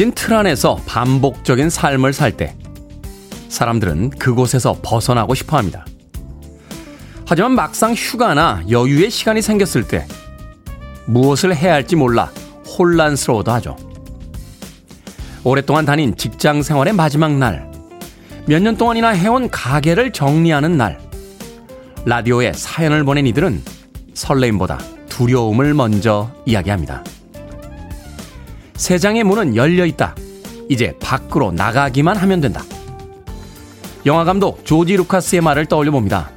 정해진 틀 안에서 반복적인 삶을 살 때 사람들은 그곳에서 벗어나고 싶어 합니다. 하지만 막상 휴가나 여유의 시간이 생겼을 때 무엇을 해야 할지 몰라 혼란스러워도 하죠. 오랫동안 다닌 직장 생활의 마지막 날, 몇 년 동안이나 해온 가게를 정리하는 날, 라디오에 사연을 보낸 이들은 설레임보다 두려움을 먼저 이야기합니다. 새장의 문은 열려 있다. 이제 밖으로 나가기만 하면 된다. 영화 감독 조지 루카스의 말을 떠올려 봅니다.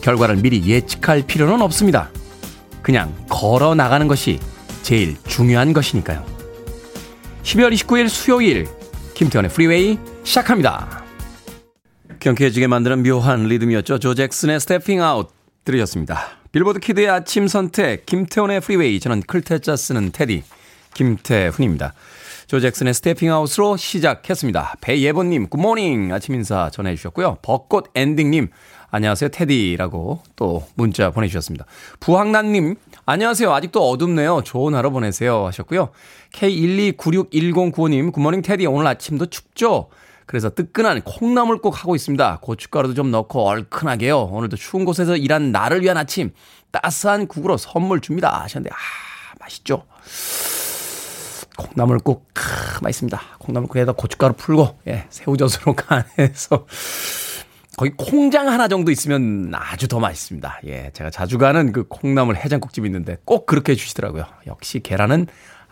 결과를 미리 예측할 필요는 없습니다. 그냥 걸어 나가는 것이 제일 중요한 것이니까요. 12월 29일 수요일 김태훈의 프리웨이 시작합니다. 경쾌해지게 만드는 묘한 리듬이었죠. 조 잭슨의 Steppin' Out 들으셨습니다. 빌보드 kid의 아침 선택 김태훈의 프리웨이 저는 클 태자 쓰는 테디 김태훈입니다. 조 잭슨의 Steppin' Out으로 시작했습니다. 배예본님 good morning 아침 인사 전해주셨고요. 벚꽃 엔딩님 안녕하세요 테디라고 또 문자 보내주셨습니다. 부학난님 안녕하세요 아직도 어둡네요. 좋은 하루 보내세요 하셨고요. K1296109님 good morning 테디 오늘 아침도 춥죠? 그래서 뜨끈한 콩나물국 하고 있습니다. 고춧가루도 좀 넣고 얼큰하게요. 오늘도 추운 곳에서 일한 나를 위한 아침 따스한 국으로 선물 줍니다 하셨는데 아 맛있죠? 콩나물국 크, 맛있습니다. 콩나물국에다 고춧가루 풀고 예, 새우젓으로 간해서 거기 콩장 하나 정도 있으면 아주 더 맛있습니다. 예, 제가 자주 가는 그 콩나물 해장국집 있는데 꼭 그렇게 해주시더라고요. 역시 계란은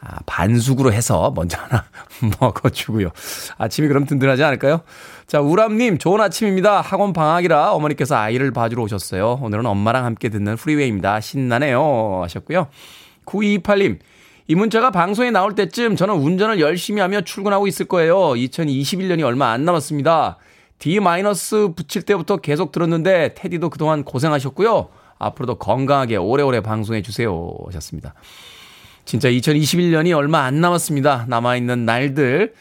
아, 반숙으로 해서 먼저 하나 먹어주고요. 아침이 그럼 든든하지 않을까요? 자, 우람님, 좋은 아침입니다. 학원 방학이라 어머니께서 아이를 봐주러 오셨어요. 오늘은 엄마랑 함께 듣는 프리웨이입니다. 신나네요. 하셨고요. 9228님, 이 문자가 방송에 나올 때쯤 저는 운전을 열심히 하며 출근하고 있을 거예요. 2021년이 얼마 안 남았습니다. D- 붙일 때부터 계속 들었는데 테디도 그동안 고생하셨고요. 앞으로도 건강하게 오래오래 방송해 주세요. 하셨습니다. 진짜 2021년이 얼마 안 남았습니다. 남아있는 날들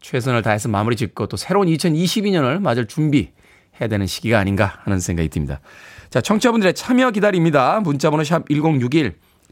최선을 다해서 마무리 짓고 또 새로운 2022년을 맞을 준비 해야 되는 시기가 아닌가 하는 생각이 듭니다. 자, 청취자분들의 참여 기다립니다. 문자번호 샵 1061,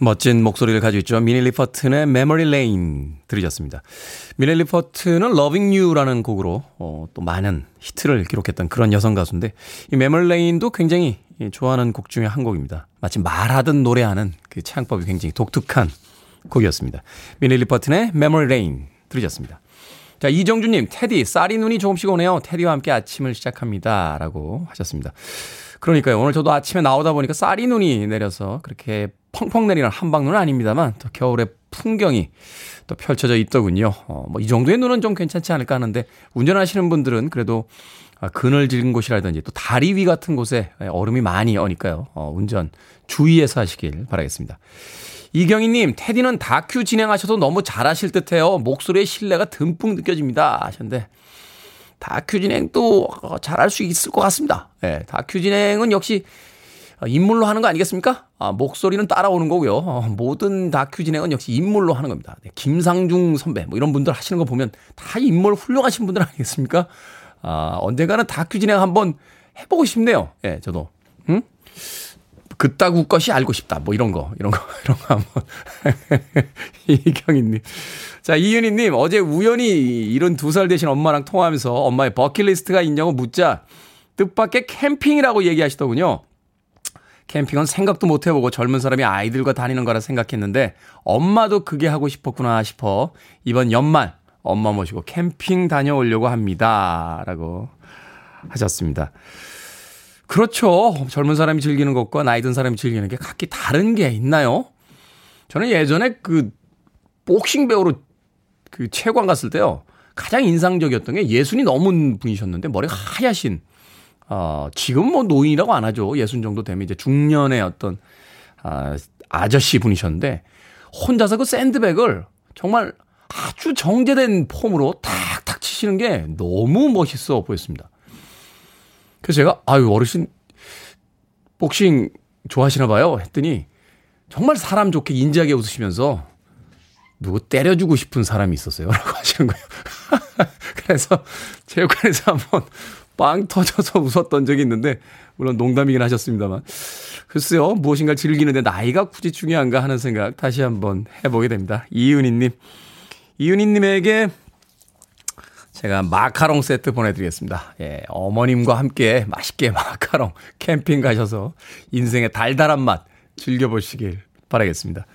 멋진 목소리를 가지고 있죠. 미니 리퍼튼의 Memory Lane 들으셨습니다. 미니 리퍼튼은 Lovin' You라는 곡으로 어, 또 많은 히트를 기록했던 그런 여성 가수인데 이 Memory Lane도 굉장히 좋아하는 곡 중에 한 곡입니다. 마치 말하듯 노래하는 그 창법이 굉장히 독특한 곡이었습니다. 미니 리퍼튼의 Memory Lane 들으셨습니다. 자, 이정주님, 테디, 싸리눈이 조금씩 오네요. 테디와 함께 아침을 시작합니다. 라고 하셨습니다. 그러니까요. 오늘 저도 아침에 나오다 보니까 쌀이 눈이 내려서 그렇게 펑펑 내리는 한방눈은 아닙니다만 또 겨울의 풍경이 또 펼쳐져 있더군요. 어, 뭐 이 정도의 눈은 좀 괜찮지 않을까 하는데 운전하시는 분들은 그래도 아, 그늘진 곳이라든지 또 다리 위 같은 곳에 얼음이 많이 어니까요. 어, 운전 주의해서 하시길 바라겠습니다. 이경희님, 테디는 다큐 진행하셔도 너무 잘하실 듯해요. 목소리의 신뢰가 듬뿍 느껴집니다. 하셨는데, 다큐 진행도 잘할 수 있을 것 같습니다. 예, 다큐 진행은 역시 인물로 하는 거 아니겠습니까? 아, 목소리는 따라오는 거고요. 어, 모든 다큐 진행은 역시 인물로 하는 겁니다. 네, 김상중 선배, 뭐 이런 분들 하시는 거 보면 다 인물 훌륭하신 분들 아니겠습니까? 아, 언젠가는 다큐 진행 한번 해보고 싶네요. 예, 저도. 응? 그따구 것이 알고 싶다. 뭐 이런 거, 이런 거, 이런 거 한번. 이경희님. 자, 이윤희님, 어제 우연히 이런 두 살 되신 엄마랑 통화하면서 엄마의 버킷리스트가 있냐고 묻자 뜻밖의 캠핑이라고 얘기하시더군요. 캠핑은 생각도 못 해보고 젊은 사람이 아이들과 다니는 거라 생각했는데 엄마도 그게 하고 싶었구나 싶어 이번 연말 엄마 모시고 캠핑 다녀오려고 합니다. 라고 하셨습니다. 그렇죠. 젊은 사람이 즐기는 것과 나이 든 사람이 즐기는 게 각기 다른 게 있나요? 저는 예전에 그 복싱 배우로 그 체관 갔을 때요. 가장 인상적이었던 게 예순이 넘은 분이셨는데 머리가 하얗신 어, 지금 뭐 노인이라고 안 하죠. 예순 정도 되면 이제 중년의 어떤 아, 아저씨 분이셨는데 혼자서 그 샌드백을 정말 아주 정제된 폼으로 탁탁 치시는 게 너무 멋있어 보였습니다. 그래서 제가 아유 어르신 복싱 좋아하시나 봐요 했더니 정말 사람 좋게 인지하게 웃으시면서 누구 때려주고 싶은 사람이 있었어요. 라고 하시는 거예요. 그래서 체육관에서 한번 빵 터져서 웃었던 적이 있는데, 물론 농담이긴 하셨습니다만. 글쎄요, 무엇인가 즐기는데 나이가 굳이 중요한가 하는 생각 다시 한번 해보게 됩니다. 이은희님. 이은희님에게 제가 마카롱 세트 보내드리겠습니다. 예, 어머님과 함께 맛있게 마카롱 캠핑 가셔서 인생의 달달한 맛 즐겨보시길 바라겠습니다.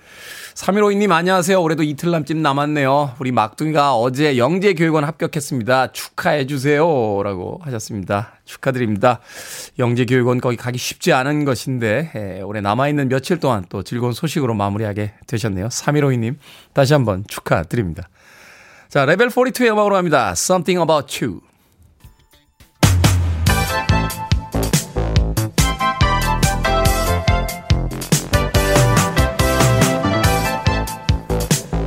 315님 안녕하세요. 올해도 이틀 남짓 남았네요. 우리 막둥이가 어제 영재교육원 합격했습니다. 축하해주세요. 라고 하셨습니다. 축하드립니다. 영재교육원 거기 가기 쉽지 않은 것인데, 예, 올해 남아있는 며칠 동안 또 즐거운 소식으로 마무리하게 되셨네요. 3152님 다시 한번 축하드립니다. 자, 레벨 42의 음악으로 갑니다. Something About You.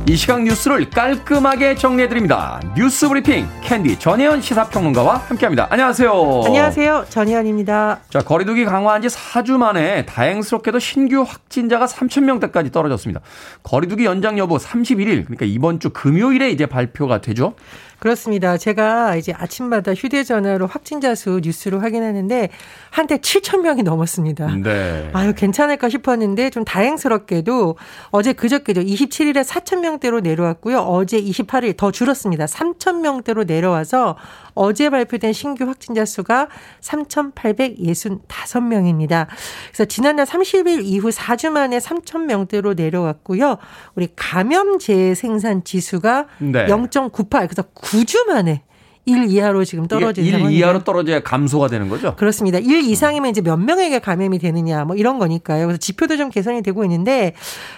이 시각 뉴스를 깔끔하게 정리해드립니다. 뉴스 브리핑 캔디 전혜연 시사평론가와 함께합니다. 안녕하세요. 안녕하세요. 전혜연입니다. 자 거리두기 강화한 지 4주 만에 다행스럽게도 신규 확진자가 3천 명대까지 떨어졌습니다. 거리두기 연장 여부 31일 그러니까 이번 주 금요일에 이제 발표가 되죠. 그렇습니다. 제가 이제 아침마다 휴대전화로 확진자 수 뉴스를 확인하는데 한때 7천 명이 넘었습니다. 네. 아유 괜찮을까 싶었는데 좀 다행스럽게도 어제 그저께죠. 27일에 4천 명 대로 내려왔고요. 어제 28일 더 줄었습니다. 3천 명대로 내려와서 어제 발표된 신규 확진자 수가 3,865명입니다. 그래서 지난달 30일 이후 4주 만에 3,000명대로 내려왔고요. 우리 감염 재생산 지수가 네. 0.98 그래서 9주 만에 1 이하로 지금 떨어진 1 상황이에요. 이하로 떨어져야 감소가 되는 거죠? 그렇습니다. 1 이상이면 이제 몇 명에게 감염이 되느냐 뭐 이런 거니까요. 그래서 지표도 좀 개선이 되고 있는데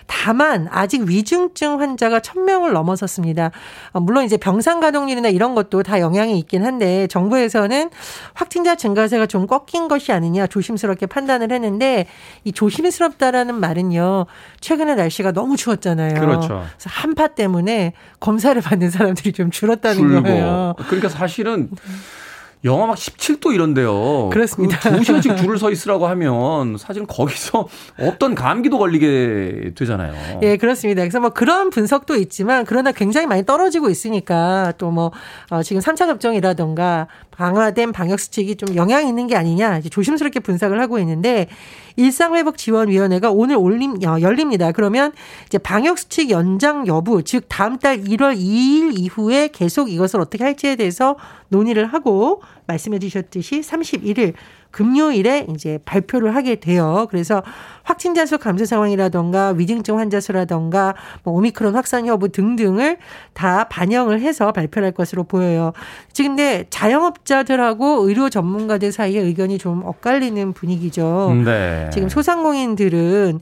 다만 아직 위중증 환자가 1000명을 넘어섰습니다. 어, 물론 이제 병상 가동률이나 이런 것도 다 영향이 있긴 한데 정부에서는 확진자 증가세가 좀 꺾인 것이 아니냐 조심스럽게 판단을 했는데 이 조심스럽다라는 말은요. 최근에 날씨가 너무 추웠잖아요. 그렇죠. 그래서 한파 때문에 검사를 받는 사람들이 좀 줄었다는 줄고. 거예요. 그러니까 사실은 영하 막 17도 이런데요. 그렇습니다. 그 2시간씩 줄을 서 있으라고 하면 사실은 거기서 어떤 감기도 걸리게 되잖아요. 예, 그렇습니다. 그래서 뭐 그런 분석도 있지만 그러나 굉장히 많이 떨어지고 있으니까 또 뭐 어, 지금 3차 접종이라던가 강화된 방역 수칙이 좀 영향이 있는 게 아니냐 이제 조심스럽게 분석을 하고 있는데 일상회복지원위원회가 오늘 올림 어, 열립니다. 그러면 이제 방역 수칙 연장 여부 즉 다음 달 1월 2일 이후에 계속 이것을 어떻게 할지에 대해서 논의를 하고 말씀해 주셨듯이 31일 금요일에 이제 발표를 하게 돼요. 그래서 확진자 수 감소 상황이라던가 위중증 환자 수라던가 뭐 오미크론 확산 여부 등등을 다 반영을 해서 발표할 를 것으로 보여요. 지금 근데 자영업자들하고 의료 전문가들 사이에 의견이 좀 엇갈리는 분위기죠. 네. 지금 소상공인들은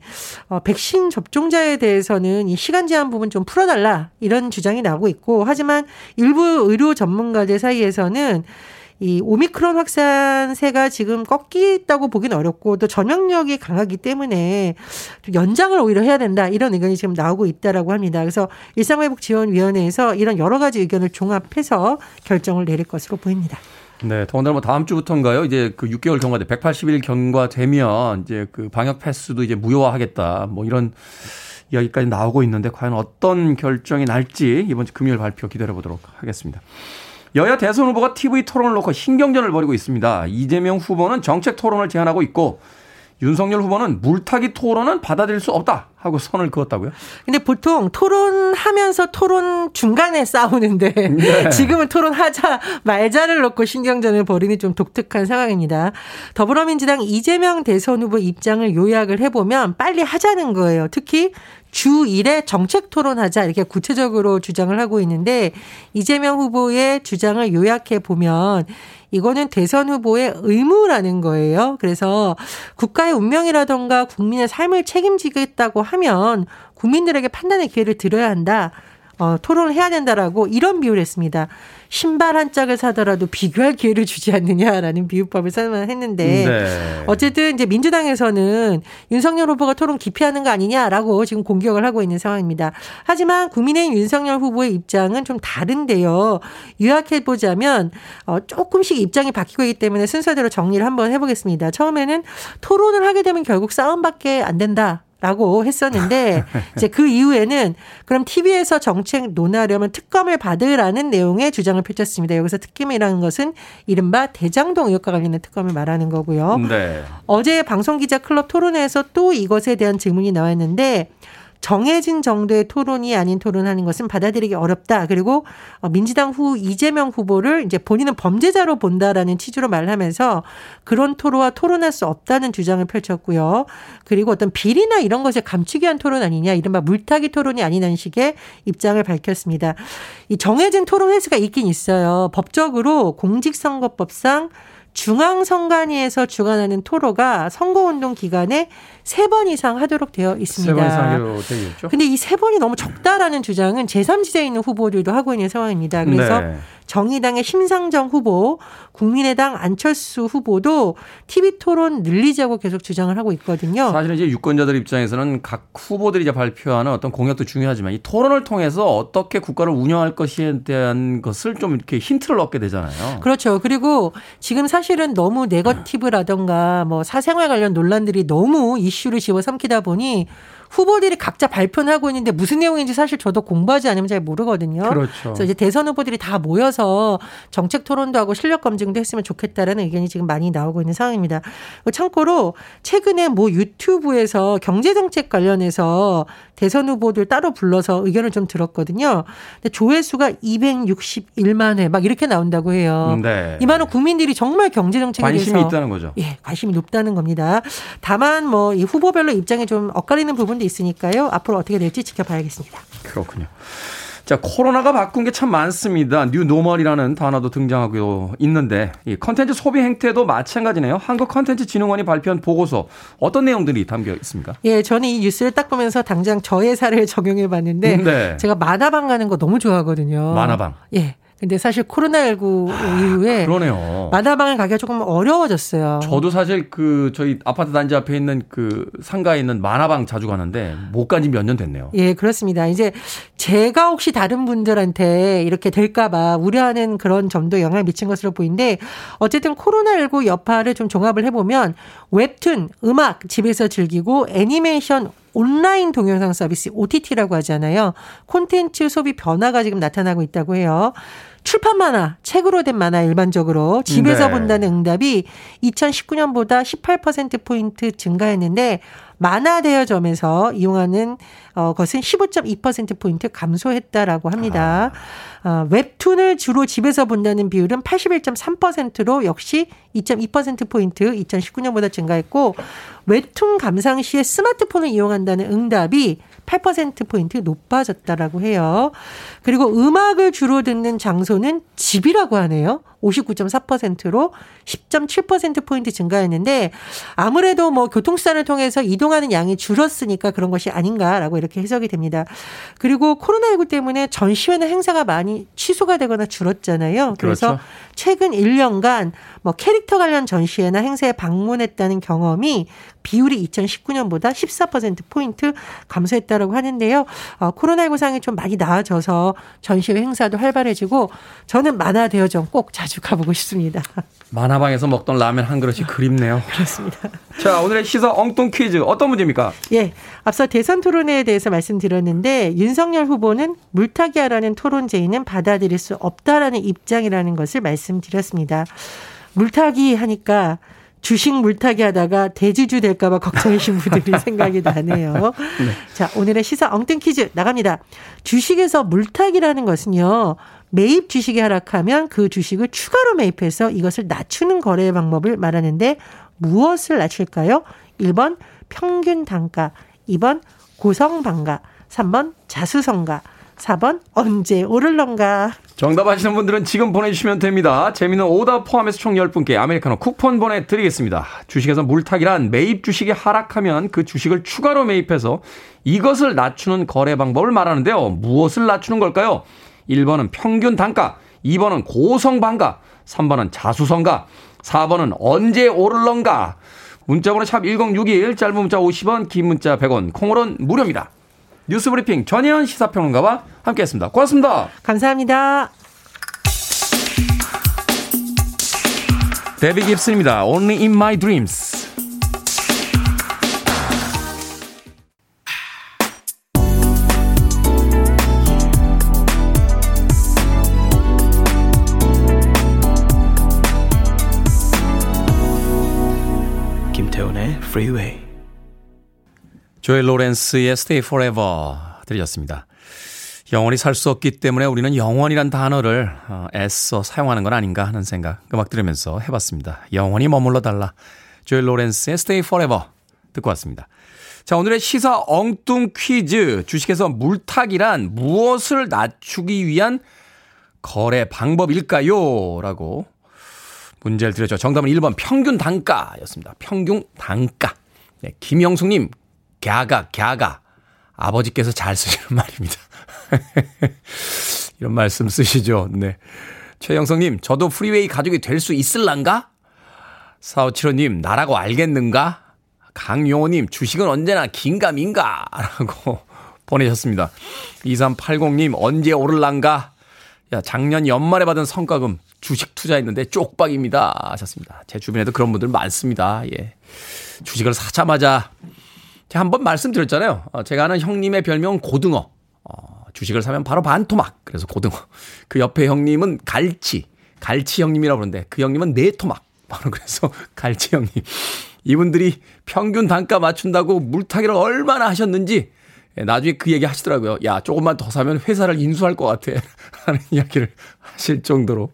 어 백신 접종자에 대해서는 이 시간 제한 부분 좀 풀어달라 이런 주장이 나오고 있고 하지만 일부 의료 전문가들 사이에서는 이 오미크론 확산세가 지금 꺾이다고 보기는 어렵고 또 전염력이 강하기 때문에 연장을 오히려 해야 된다 이런 의견이 지금 나오고 있다라고 합니다. 그래서 일상회복지원위원회에서 이런 여러 가지 의견을 종합해서 결정을 내릴 것으로 보입니다. 네, 더군다나 뭐 다음 주부터인가요? 이제 그 6개월 경과돼 180일 경과되면 이제 그 방역 패스도 이제 무효화하겠다. 뭐 이런 이야기까지 나오고 있는데 과연 어떤 결정이 날지 이번 주 금요일 발표 기다려 보도록 하겠습니다. 여야 대선 후보가 TV 토론을 놓고 신경전을 벌이고 있습니다. 이재명 후보는 정책 토론을 제안하고 있고 윤석열 후보는 물타기 토론은 받아들일 수 없다. 하고 선을 그었다고요? 근데 보통 토론하면서 토론 중간에 싸우는데 네. 지금은 토론하자 말자를 놓고 신경전을 벌이는 좀 독특한 상황입니다. 더불어민주당 이재명 대선 후보 입장을 요약을 해보면 빨리 하자는 거예요. 특히 주 1회 정책 토론하자 이렇게 구체적으로 주장을 하고 있는데 이재명 후보의 주장을 요약해 보면 이거는 대선 후보의 의무라는 거예요. 그래서 국가의 운명이라던가 국민의 삶을 책임지겠다고 하면 국민들에게 판단의 기회를 드려야 한다. 어, 토론을 해야 된다라고 이런 비유를 했습니다. 신발 한 짝을 사더라도 비교할 기회를 주지 않느냐라는 비유법을 설명했는데 네. 어쨌든 이제 민주당에서는 윤석열 후보가 토론 기피하는 거 아니냐라고 지금 공격을 하고 있는 상황입니다. 하지만 국민의힘 윤석열 후보의 입장은 좀 다른데요. 요약해 보자면 어, 조금씩 입장이 바뀌고 있기 때문에 순서대로 정리를 한번 해보겠습니다. 처음에는 토론을 하게 되면 결국 싸움밖에 안 된다. 라고 했었는데 이제 그 이후에는 그럼 TV에서 정책 논하려면 특검을 받으라는 내용의 주장을 펼쳤습니다. 여기서 특검이라는 것은 이른바 대장동 의혹과 관련된 특검을 말하는 거고요. 네. 어제 방송기자 클럽 토론회에서 또 이것에 대한 질문이 나왔는데 정해진 정도의 토론이 아닌 토론하는 것은 받아들이기 어렵다. 그리고 어, 민주당 후 이재명 후보를 이제 본인은 범죄자로 본다라는 취지로 말하면서 그런 토로와 토론할 수 없다는 주장을 펼쳤고요. 그리고 어떤 비리나 이런 것을 감추기 위한 토론 아니냐, 이른바 물타기 토론이 아니라는 식의 입장을 밝혔습니다. 이 정해진 토론 횟수가 있긴 있어요. 법적으로 공직선거법상 중앙선관위에서 주관하는 토로가 선거운동 기간에 세 번 이상 하도록 되어 있습니다. 세 번 이상 하도록 되어 있죠. 근데 이 세 번이 너무 적다라는 주장은 제3지대에 있는 후보들도 하고 있는 상황입니다. 그래서 네. 정의당의 심상정 후보, 국민의당 안철수 후보도 TV 토론 늘리자고 계속 주장을 하고 있거든요. 사실은 이제 유권자들 입장에서는 각 후보들이 이제 발표하는 어떤 공약도 중요하지만 이 토론을 통해서 어떻게 국가를 운영할 것에 대한 것을 좀 이렇게 힌트를 얻게 되잖아요. 그렇죠. 그리고 지금 사실은 너무 네거티브라던가 뭐 사생활 관련 논란들이 너무 이슈 를 집어 삼키다 보니 후보들이 각자 발표를 하고 있는데 무슨 내용인지 사실 저도 공부하지 않으면 잘 모르거든요. 그렇죠. 그래서 이제 대선 후보들이 다 모여서 정책 토론도 하고 실력 검증도 했으면 좋겠다라는 의견이 지금 많이 나오고 있는 상황입니다. 참고로 최근에 뭐 유튜브에서 경제 정책 관련해서 대선 후보들 따로 불러서 의견을 좀 들었거든요. 근데 조회수가 261만 회 막 이렇게 나온다고 해요. 네. 이만한 국민들이 정말 경제 정책에 관심이 대해서 있다는 거죠. 예, 관심이 높다는 겁니다. 다만 뭐 이 후보별로 입장이 좀 엇갈리는 부분 도 있으니까요. 앞으로 어떻게 될지 지켜봐야겠습니다. 그렇군요. 자, 코로나가 바꾼 게 참 많습니다. new normal이라는 단어도 등장하고 있는데 이 컨텐츠 소비 행태도 마찬가지네요. 한국 컨텐츠 진흥원이 발표한 보고서 어떤 내용들이 담겨 있습니까? 예, 저는 이 뉴스를 딱 보면서 당장 저의 사례를 적용해 봤는데 네. 제가 만화방 가는 거 너무 좋아하거든요. 만화방. 예. 근데 사실 코로나19 아, 이후에 그러네요. 만화방을 가기가 조금 어려워졌어요. 저도 사실 그 저희 아파트 단지 앞에 있는 그 상가에 있는 만화방 자주 가는데 못 간 지 몇 년 됐네요. 예, 그렇습니다. 이제 제가 혹시 다른 분들한테 이렇게 될까봐 우려하는 그런 점도 영향을 미친 것으로 보이는데 어쨌든 코로나19 여파를 좀 종합을 해보면 웹툰, 음악 집에서 즐기고 애니메이션 온라인 동영상 서비스 OTT라고 하잖아요. 콘텐츠 소비 변화가 지금 나타나고 있다고 해요. 출판 만화, 책으로 된 만화 일반적으로 집에서 네. 본다는 응답이 2019년보다 18%포인트 증가했는데 만화 대여점에서 이용하는 어, 것은 15.2%포인트 감소했다라고 합니다. 아. 어, 웹툰을 주로 집에서 본다는 비율은 81.3%로 역시 2.2%포인트 2019년보다 증가했고 웹툰 감상 시에 스마트폰을 이용한다는 응답이 8%포인트 높아졌다라고 해요. 그리고 음악을 주로 듣는 장소는 집이라고 하네요. 59.4%로 10.7%포인트 증가했는데 아무래도 뭐 교통수단을 통해서 이동하는 양이 줄었으니까 그런 것이 아닌가라고 이렇게 해석이 됩니다. 그리고 코로나19 때문에 전시회나 행사가 많이 취소가 되거나 줄었잖아요. 그래서 그렇죠. 최근 1년간 뭐 캐릭터 관련 전시회나 행사에 방문했다는 경험이 비율이 2019년보다 14%포인트 감소했다라고 하는데요. 어, 코로나19 상이 좀 많이 나아져서 전시회 행사도 활발해지고 저는 만화 대여점 꼭 자주 가보고 싶습니다. 만화방에서 먹던 라면 한 그릇이 그립네요. 그렇습니다. 자, 오늘의 시사 엉뚱 퀴즈 어떤 문제입니까? 예. 앞서 대선 토론회에 대해서 말씀드렸는데 윤석열 후보는 물타기 하라는 토론 제의는 받아들일 수 없다라는 입장이라는 것을 말씀드렸습니다. 물타기 하니까 주식 물타기 하다가 대지주 될까봐 걱정이신 분들이 생각이 나네요. 네. 자, 오늘의 시사 엉뚱 퀴즈 나갑니다. 주식에서 물타기라는 것은요, 매입 주식이 하락하면 그 주식을 추가로 매입해서 이것을 낮추는 거래 방법을 말하는데 무엇을 낮출까요? 1번 평균 단가, 2번 고성방가, 3번 자수성가, 4번 언제 오를런가? 정답 아시는 분들은 지금 보내주시면 됩니다. 재미는 오답 포함해서 총 10분께 아메리카노 쿠폰 보내드리겠습니다. 주식에서 물타기란 매입 주식이 하락하면 그 주식을 추가로 매입해서 이것을 낮추는 거래 방법을 말하는데요. 무엇을 낮추는 걸까요? 1번은 평균 단가, 2번은 고성방가, 3번은 자수성가, 4번은 언제 오를런가. 문자번호 샵 1061, 짧은 문자 50원, 긴 문자 100원, 콩으로는 무료입니다. 뉴스 브리핑 전혜연 시사평론가와 함께했습니다. 고맙습니다. 감사합니다. 데비 깁슨입니다. Only in my dreams. Freeway. 조엘 로렌스의 Stay Forever 들으셨습니다. 영원히 살 수 없기 때문에 우리는 영원이란 단어를 어, 애써 사용하는 건 아닌가 하는 생각 음악 들으면서 해봤습니다. 영원히 머물러 달라. 조엘 로렌스의 Stay Forever 듣고 왔습니다. 자, 오늘의 시사 엉뚱 퀴즈. 주식에서 물타기란 무엇을 낮추기 위한 거래 방법일까요? 라고 문제를 드렸죠. 정답은 1번 평균 단가였습니다. 평균 단가. 네, 김영숙님, 갸가, 갸가. 아버지께서 잘 쓰시는 말입니다. 이런 말씀 쓰시죠. 네. 최영성님, 저도 프리웨이 가족이 될 수 있을란가? 4575님, 나라고 알겠는가? 강용호님, 주식은 언제나 긴가민가? 라고 보내셨습니다. 2380님, 언제 오를란가? 야, 작년 연말에 받은 성과금 주식 투자했는데 쪽박입니다. 하셨습니다. 제 주변에도 그런 분들 많습니다. 예. 주식을 사자마자 제가 한번 말씀드렸잖아요. 어, 제가 아는 형님의 별명은 고등어. 어, 주식을 사면 바로 반토막. 그래서 고등어. 그 옆에 형님은 갈치. 갈치 형님이라고 그러는데 그 형님은 네토막. 바로 그래서 갈치 형님. 이분들이 평균 단가 맞춘다고 물타기를 얼마나 하셨는지 예, 나중에 그 얘기 하시더라고요. 야, 조금만 더 사면 회사를 인수할 것 같아. 하는 이야기를 하실 정도로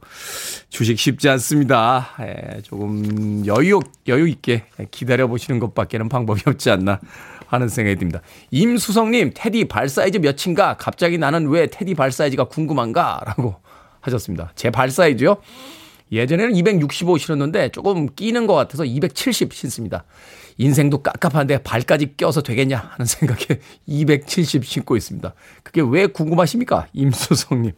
주식 쉽지 않습니다. 예, 조금 여유, 여유 있게 기다려 보시는 것밖에는 방법이 없지 않나 하는 생각이 듭니다. 임수성님, 테디 발 사이즈 몇인가? 갑자기 나는 왜 테디 발 사이즈가 궁금한가? 라고 하셨습니다. 제 발 사이즈요? 예전에는 265 신었는데 조금 끼는 것 같아서 270 신습니다. 인생도 깝깝한데 발까지 껴서 되겠냐 하는 생각에 270 신고 있습니다. 그게 왜 궁금하십니까? 임수성님.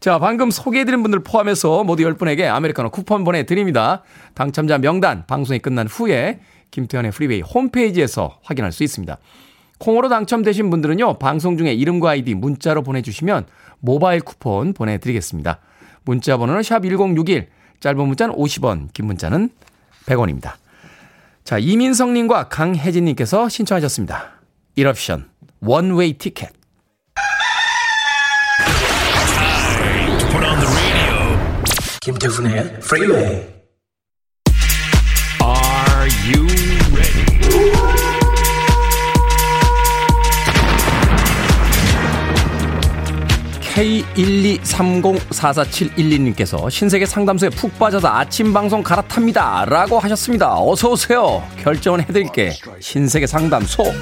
자, 방금 소개해드린 분들 포함해서 모두 10분에게 아메리카노 쿠폰 보내드립니다. 당첨자 명단 방송이 끝난 후에 김태훈의 프리웨이 홈페이지에서 확인할 수 있습니다. 콩으로 당첨되신 분들은요, 방송 중에 이름과 아이디 문자로 보내주시면 모바일 쿠폰 보내드리겠습니다. 문자 번호는 샵1061, 짧은 문자는 50원, 긴 문자는 100원입니다. 자, 이민성님과 강혜진님께서 신청하셨습니다. 이럽션, 원웨이 티켓. 김태훈의 프리웨이 K123044712님께서 신세계 상담소에 푹 빠져서 아침 방송 갈아탑니다. 라고 하셨습니다. 어서오세요. 결정은 해드릴게. 신세계 상담소.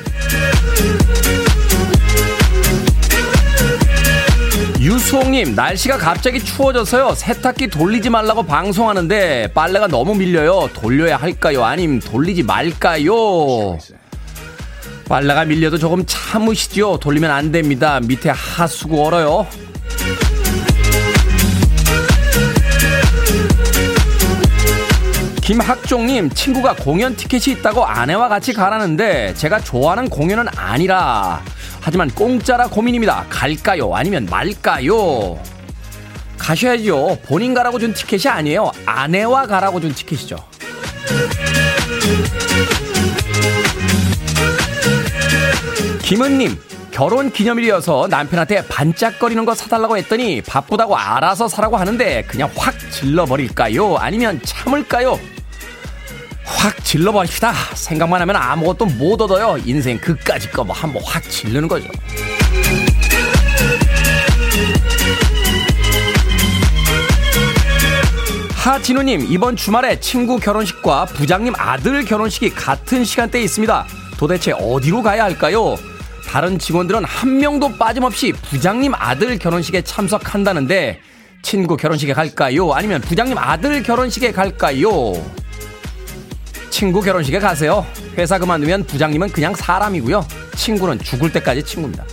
유수홍님, 날씨가 갑자기 추워져서요. 세탁기 돌리지 말라고 방송하는데 빨래가 너무 밀려요. 돌려야 할까요? 아님 돌리지 말까요? 빨래가 밀려도 조금 참으시죠. 돌리면 안 됩니다. 밑에 하수구 얼어요. 김학종님, 친구가 공연 티켓이 있다고 아내와 같이 가라는데 제가 좋아하는 공연은 아니라 하지만 공짜라 고민입니다. 갈까요? 아니면 말까요? 가셔야죠. 본인 가라고 준 티켓이 아니에요. 아내와 가라고 준 티켓이죠. 김은님, 결혼 기념일이어서 남편한테 반짝거리는 거 사달라고 했더니 바쁘다고 알아서 사라고 하는데 그냥 확 질러버릴까요? 아니면 참을까요? 확 질러버립시다. 생각만 하면 아무것도 못 얻어요. 인생 그까짓 거뭐 한번 확 질르는 거죠. 하진우님, 이번 주말에 친구 결혼식과 부장님 아들 결혼식이 같은 시간대에 있습니다. 도대체 어디로 가야 할까요? 다른 직원들은 한 명도 빠짐없이 부장님 아들 결혼식에 참석한다는데 친구 결혼식에 갈까요? 아니면 부장님 아들 결혼식에 갈까요? 친구 결혼식에 가세요. 회사 그만두면 부장님은 그냥 사람이고요. 친구는 죽을 때까지 친구입니다.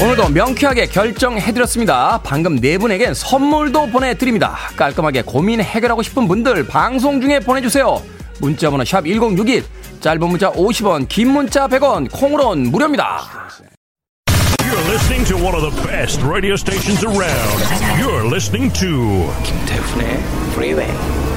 오늘도 명쾌하게 결정해드렸습니다. 방금 네 분에겐 선물도 보내드립니다. 깔끔하게 고민 해결하고 싶은 분들 방송 중에 보내주세요. 문자번호 샵 1061, 짧은 문자 50원, 긴 문자 100원, 콩으로는 무료입니다. You're listening to one of the best radio stations around. You're listening to 김태훈의 Freeway.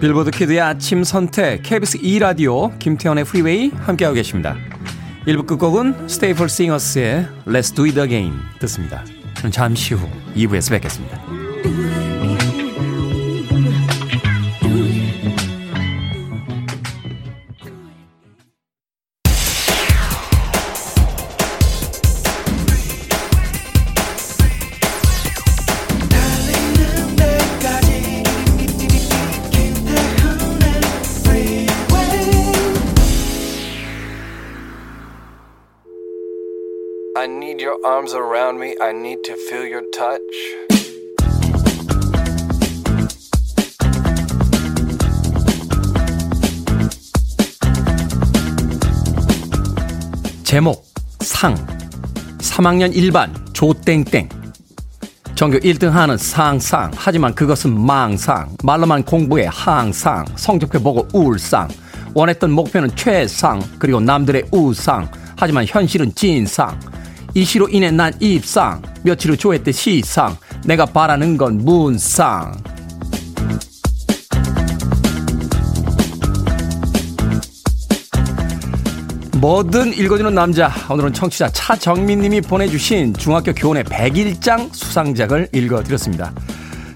빌보드 kid의 아침 선택 KBS 2 라디오 김태훈의 프리웨이 함께하고 계십니다. 1부 끝곡은 스테이플 싱어스의 Let's Do It Again 듣습니다. 저는 잠시 후 2부에서 뵙겠습니다. Arms around me. I need to feel your touch. 제목 상. 3학년 1반 조땡땡. 전교 1등 하는 상상. 하지만 그것은 망상. 말로만 공부해 항상. 성적표 보고 울상. 원했던 목표는 최상. 그리고 남들의 우상. 하지만 현실은 진상 이 시로 인해 난 입상. 며칠 후 조회 때 시상. 내가 바라는 건 문상. 뭐든 읽어주는 남자. 오늘은 청취자 차정민님이 보내주신 중학교 교원의 100일장 수상작을 읽어드렸습니다.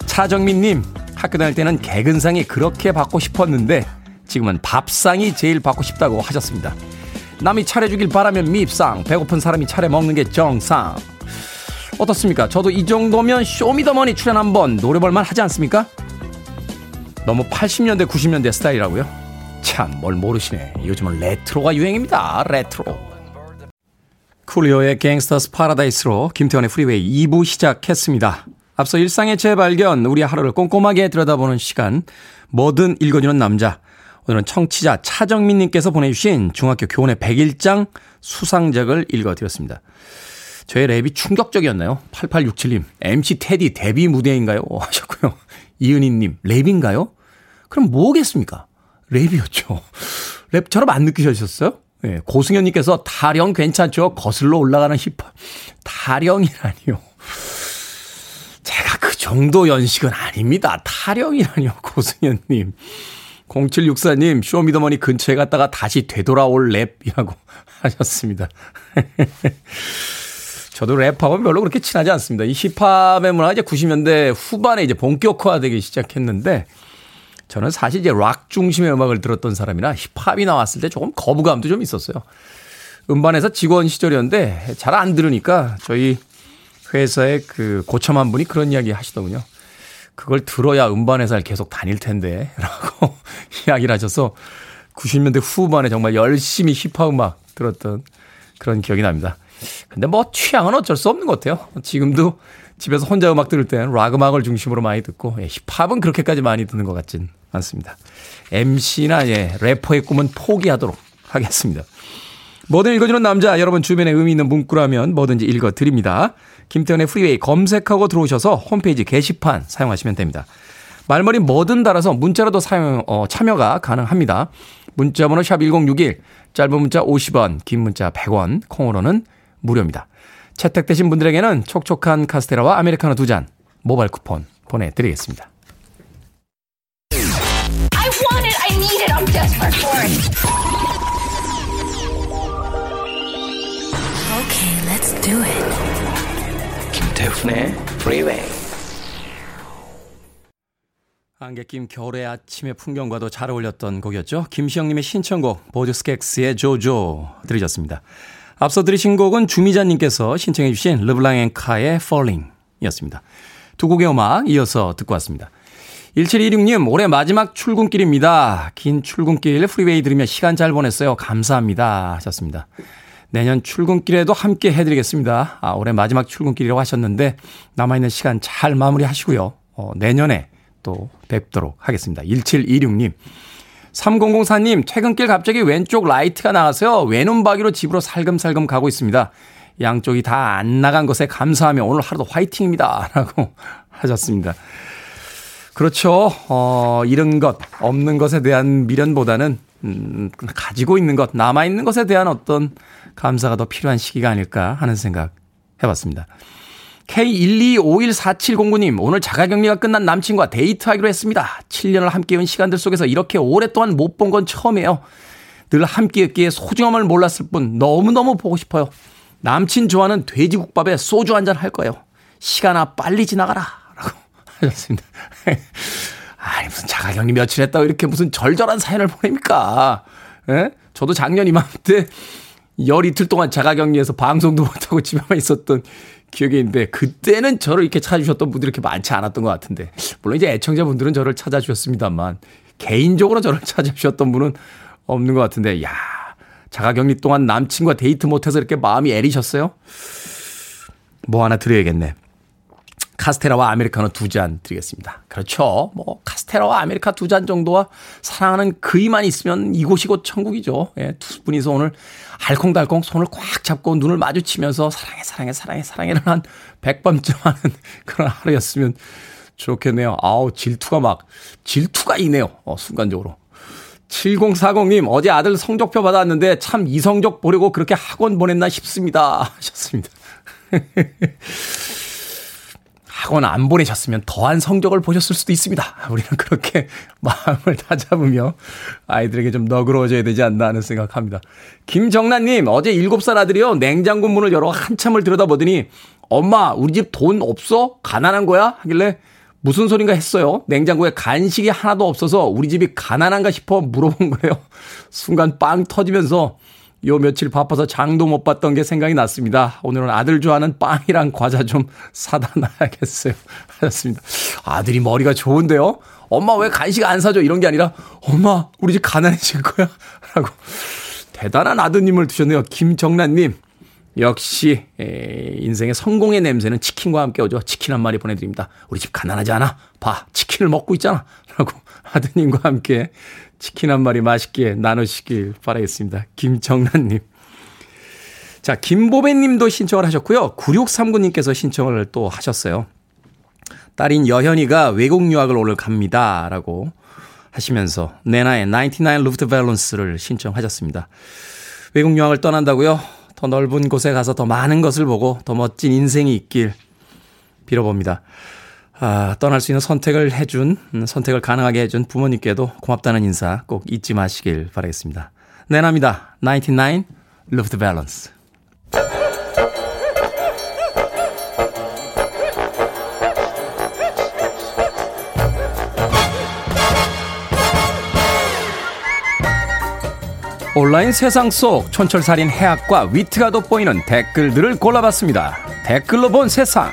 차정민님 학교 다닐 때는 개근상이 그렇게 받고 싶었는데 지금은 밥상이 제일 받고 싶다고 하셨습니다 남이 차려주길 바라면 밉상 배고픈 사람이 차려 먹는 게 정상. 어떻습니까? 저도 이 정도면 쇼미더머니 출연 한번 노려볼만 하지 않습니까? 너무 80년대 90년대 스타일이라고요? 참 뭘 모르시네. 요즘은 레트로가 유행입니다. 레트로. 쿨리오의 Gangsta's Paradise로 김태훈의 프리웨이 2부 시작했습니다. 앞서 일상의 재발견 우리 하루를 꼼꼼하게 들여다보는 시간. 뭐든 읽어주는 남자 오늘은 청취자 차정민님께서 보내주신 중학교 교원의 100일장 수상작을 읽어드렸습니다. 저의 랩이 충격적이었나요? 8867님, MC 테디 데뷔 무대인가요? 하셨고요. 이은희님, 랩인가요? 그럼 뭐겠습니까? 랩이었죠. 랩처럼 안 느끼셨어요? 네, 고승현님께서 타령 괜찮죠? 거슬러 올라가는 힙합. 타령이라니요. 제가 그 정도 연식은 아닙니다. 타령이라니요, 고승현님. 0764님, 쇼미더머니 근처에 갔다가 다시 되돌아올 랩이라고 하셨습니다. 저도 랩하고는 별로 그렇게 친하지 않습니다. 이 힙합의 문화 이제 90년대 후반에 이제 본격화되기 시작했는데 저는 사실 이제 락 중심의 음악을 들었던 사람이라 힙합이 나왔을 때 조금 거부감도 좀 있었어요. 음반회사 직원 시절이었는데 잘 안 들으니까 저희 회사의 그 고참 한 분이 그런 이야기 하시더군요. 그걸 들어야 음반회사를 계속 다닐 텐데 라고 이야기를 하셔서 90년대 후반에 정말 열심히 힙합 음악 들었던 그런 기억이 납니다. 근데 뭐 취향은 어쩔 수 없는 것 같아요. 지금도 집에서 혼자 음악 들을 때는 락 음악을 중심으로 많이 듣고 예, 힙합은 그렇게까지 많이 듣는 것 같진 않습니다. MC나 예, 래퍼의 꿈은 포기하도록 하겠습니다. 뭐든 읽어주는 남자 여러분 주변에 의미 있는 문구라면 뭐든지 읽어드립니다. 김태훈의 프리웨이 검색하고 들어오셔서 홈페이지 게시판 사용하시면 됩니다. 말머리 뭐든 달아서 문자로도 사용, 어, 참여가 가능합니다. 문자번호 샵 1061, 짧은 문자 50원, 긴 문자 100원, 콩으로는 무료입니다. 채택되신 분들에게는 촉촉한 카스테라와 아메리카노 두 잔 모바일 쿠폰 보내드리겠습니다. I want it, I I need it. I'm desperate for it. Do it. 김태훈의 Freeway. 안개 낀 겨울의 아침의 풍경과도 잘 어울렸던 곡이었죠. 김시영님의 신청곡 보드스켑스의 조조 들으셨습니다. 앞서 들으신 곡은 주미자님께서 신청해 주신 르블랑 앤카의 Falling 이었습니다. 두 곡의 음악 이어서 듣고 왔습니다. 1726님, 올해 마지막 출근길입니다. 긴 출근길 프리웨이 들으며 시간 잘 보냈어요. 감사합니다. 하셨습니다. 내년 출근길에도 함께 해드리겠습니다. 아, 올해 마지막 출근길이라고 하셨는데, 남아있는 시간 잘 마무리 하시고요. 어, 내년에 또 뵙도록 하겠습니다. 1726님. 3004님, 퇴근길 갑자기 왼쪽 라이트가 나가서요. 외눈박이로 집으로 살금살금 가고 있습니다. 양쪽이 다 안 나간 것에 감사하며 오늘 하루도 화이팅입니다. 라고 하셨습니다. 그렇죠. 어, 잃은 것, 없는 것에 대한 미련보다는, 음, 가지고 있는 것, 남아있는 것에 대한 어떤 감사가 더 필요한 시기가 아닐까 하는 생각 해봤습니다. K1251470님, 오늘 자가격리가 끝난 남친과 데이트하기로 했습니다. 7년을 함께해온 시간들 속에서 이렇게 오랫동안 못 본 건 처음이에요. 늘 함께했기에 소중함을 몰랐을 뿐 너무너무 보고 싶어요. 남친 좋아하는 돼지국밥에 소주 한 잔 할 거예요. 시간아 빨리 지나가라. 라고 하셨습니다. 아니, 무슨 자가격리 며칠 했다고 이렇게 무슨 절절한 사연을 보냅니까? 예? 저도 작년 이맘때 열 이틀 동안 자가격리해서 방송도 못하고 집에만 있었던 기억이 있는데 그때는 저를 이렇게 찾아주셨던 분들이 이렇게 많지 않았던 것 같은데 물론 이제 애청자분들은 저를 찾아주셨습니다만 개인적으로 저를 찾아주셨던 분은 없는 것 같은데 야 자가격리 동안 남친과 데이트 못해서 이렇게 마음이 애리셨어요? 뭐 하나 드려야겠네. 카스테라와 아메리카노 두 잔 드리겠습니다. 그렇죠. 뭐 카스테라와 아메리카 두 잔 정도와 사랑하는 그이만 있으면 이곳이 곧 천국이죠. 예, 두 분이서 오늘 알콩달콩 손을 꽉 잡고 눈을 마주치면서 사랑해 사랑해 사랑해 사랑해를 한 백밤쯤 하는 그런 하루였으면 좋겠네요. 아우 질투가 막 질투가 이네요. 어, 순간적으로. 7040님, 어제 아들 성적표 받았는데 참 이성적 보려고 그렇게 학원 보냈나 싶습니다. 하셨습니다. 학원 안 보내셨으면 더한 성적을 보셨을 수도 있습니다. 우리는 그렇게 마음을 다잡으며 아이들에게 좀 너그러워져야 되지 않나 하는 생각합니다. 김정란님, 어제 7살 아들이요. 냉장고 문을 열어 한참을 들여다보더니 엄마, 우리 집 돈 없어? 가난한 거야? 하길래 무슨 소린가 했어요. 냉장고에 간식이 하나도 없어서 우리 집이 가난한가 싶어 물어본 거예요. 순간 빵 터지면서 요 며칠 바빠서 장도 못 봤던 게 생각이 났습니다. 오늘은 아들 좋아하는 빵이랑 과자 좀 사다 놔야겠어요. 하셨습니다. 아들이 머리가 좋은데요? 엄마 왜 간식 안 사줘? 이런 게 아니라, 엄마, 우리 집 가난해질 거야? 라고. 대단한 아드님을 두셨네요. 김정란님. 역시, 에, 인생의 성공의 냄새는 치킨과 함께 오죠. 치킨 한 마리 보내드립니다. 우리 집 가난하지 않아? 봐, 치킨을 먹고 있잖아. 라고 아드님과 함께 치킨 한 마리 맛있게 나누시길 바라겠습니다. 김정란님. 자, 김보배 님도 신청을 하셨고요. 9639님께서 신청을 또 하셨어요. 딸인 여현이가 외국 유학을 오늘 갑니다. 라고 하시면서 네나의 99 Luftballons를 신청하셨습니다. 외국 유학을 떠난다고요? 더 넓은 곳에 가서 더 많은 것을 보고 더 멋진 인생이 있길 빌어봅니다. 아, 떠날 수 있는 선택을 해준, 음, 선택을 가능하게 해준 부모님께도 고맙다는 인사 꼭 잊지 마시길 바라겠습니다. 네납니다. 99 Luftballons. 온라인 세상 속 촌철살인 해학과 위트가 돋보이는 댓글들을 골라봤습니다. 댓글로 본 세상.